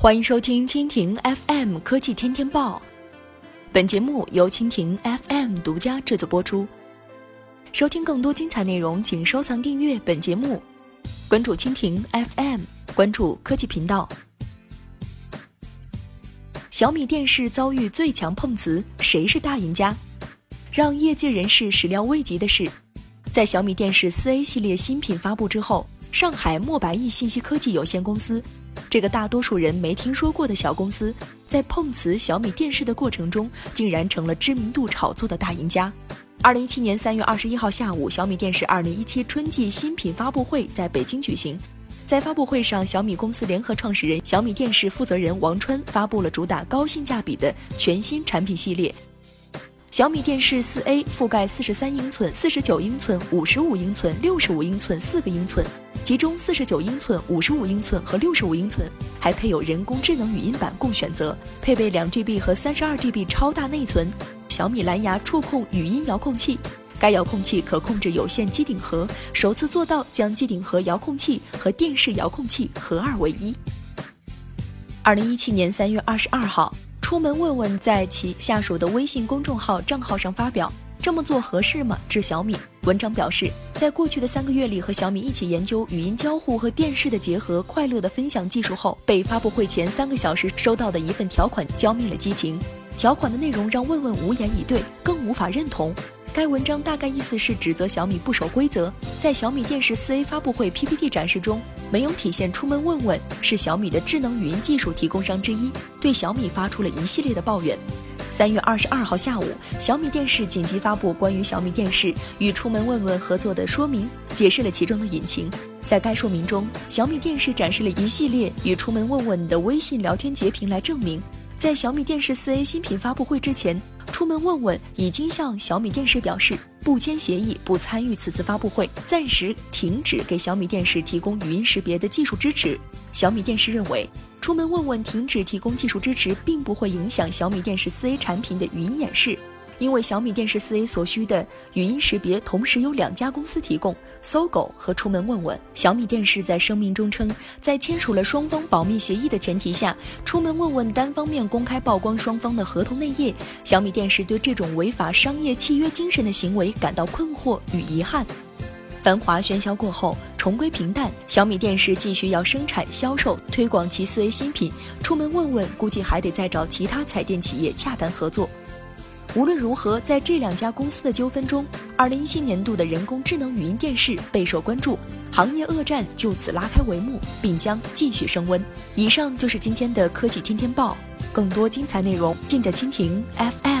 欢迎收听蜻蜓 FM 科技天天报，本节目由蜻蜓 FM 独家制作播出。收听更多精彩内容，请收藏订阅本节目，关注蜻蜓 FM，关注科技频道。小米电视遭遇最强碰瓷，谁是大赢家？让业界人士始料未及的是，在小米电视四 A 系列新品发布之后，上海墨白亿信息科技有限公司。这个大多数人没听说过的小公司，在碰瓷小米电视的过程中，竟然成了知名度炒作的大赢家。二零一七年三月二十一号下午，小米电视二零一七春季新品发布会在北京举行。在发布会上，小米公司联合创始人、小米电视负责人王川发布了主打高性价比的全新产品系列。小米电视四 A 覆盖四十三英寸、四十九英寸、五十五英寸、六十五英寸四个英寸。其中四十九英寸、五十五英寸和六十五英寸还配有人工智能语音版供选择，配备两 GB 和三十二 GB 超大内存。小米蓝牙触控语音遥控器，该遥控器可控制有线机顶盒，首次做到将机顶盒遥控器和电视遥控器合二为一。二零一七年三月二十二号，出门问问在其下属的微信公众号账号上发表。这么做合适吗？致小米。文章表示，在过去的三个月里和小米一起研究语音交互和电视的结合，快乐的分享技术后，被发布会前三个小时收到的一份条款浇灭了激情。条款的内容让问问无言以对，更无法认同。该文章大概意思是指责小米不守规则，在小米电视四 A 发布会 PPT 展示中没有体现出门问问是小米的智能语音技术提供商之一，对小米发出了一系列的抱怨。三月二十二号下午，小米电视紧急发布关于小米电视与出门问问合作的说明，解释了其中的隐情。在该说明中，小米电视展示了一系列与出门问问的微信聊天截屏来证明，在小米电视四 A 新品发布会之前，出门问问已经向小米电视表示不签协议、不参与此次发布会，暂时停止给小米电视提供语音识别的技术支持。小米电视认为。出门问问停止提供技术支持，并不会影响小米电视四 A 产品的语音演示，因为小米电视四 A 所需的语音识别同时由两家公司提供，搜狗和出门问问。小米电视在声明中称，在签署了双方保密协议的前提下，出门问问单方面公开曝光双方的合同内页，小米电视对这种违反商业契约精神的行为感到困惑与遗憾。繁华喧嚣过后，重归平淡。小米电视继续要生产、销售、推广其四 A 新品。出门问问，估计还得再找其他彩电企业洽谈合作。无论如何，在这两家公司的纠纷中，二零一七年度的人工智能语音电视备受关注，行业恶战就此拉开帷幕，并将继续升温。以上就是今天的科技天天报，更多精彩内容尽在蜻蜓 FM。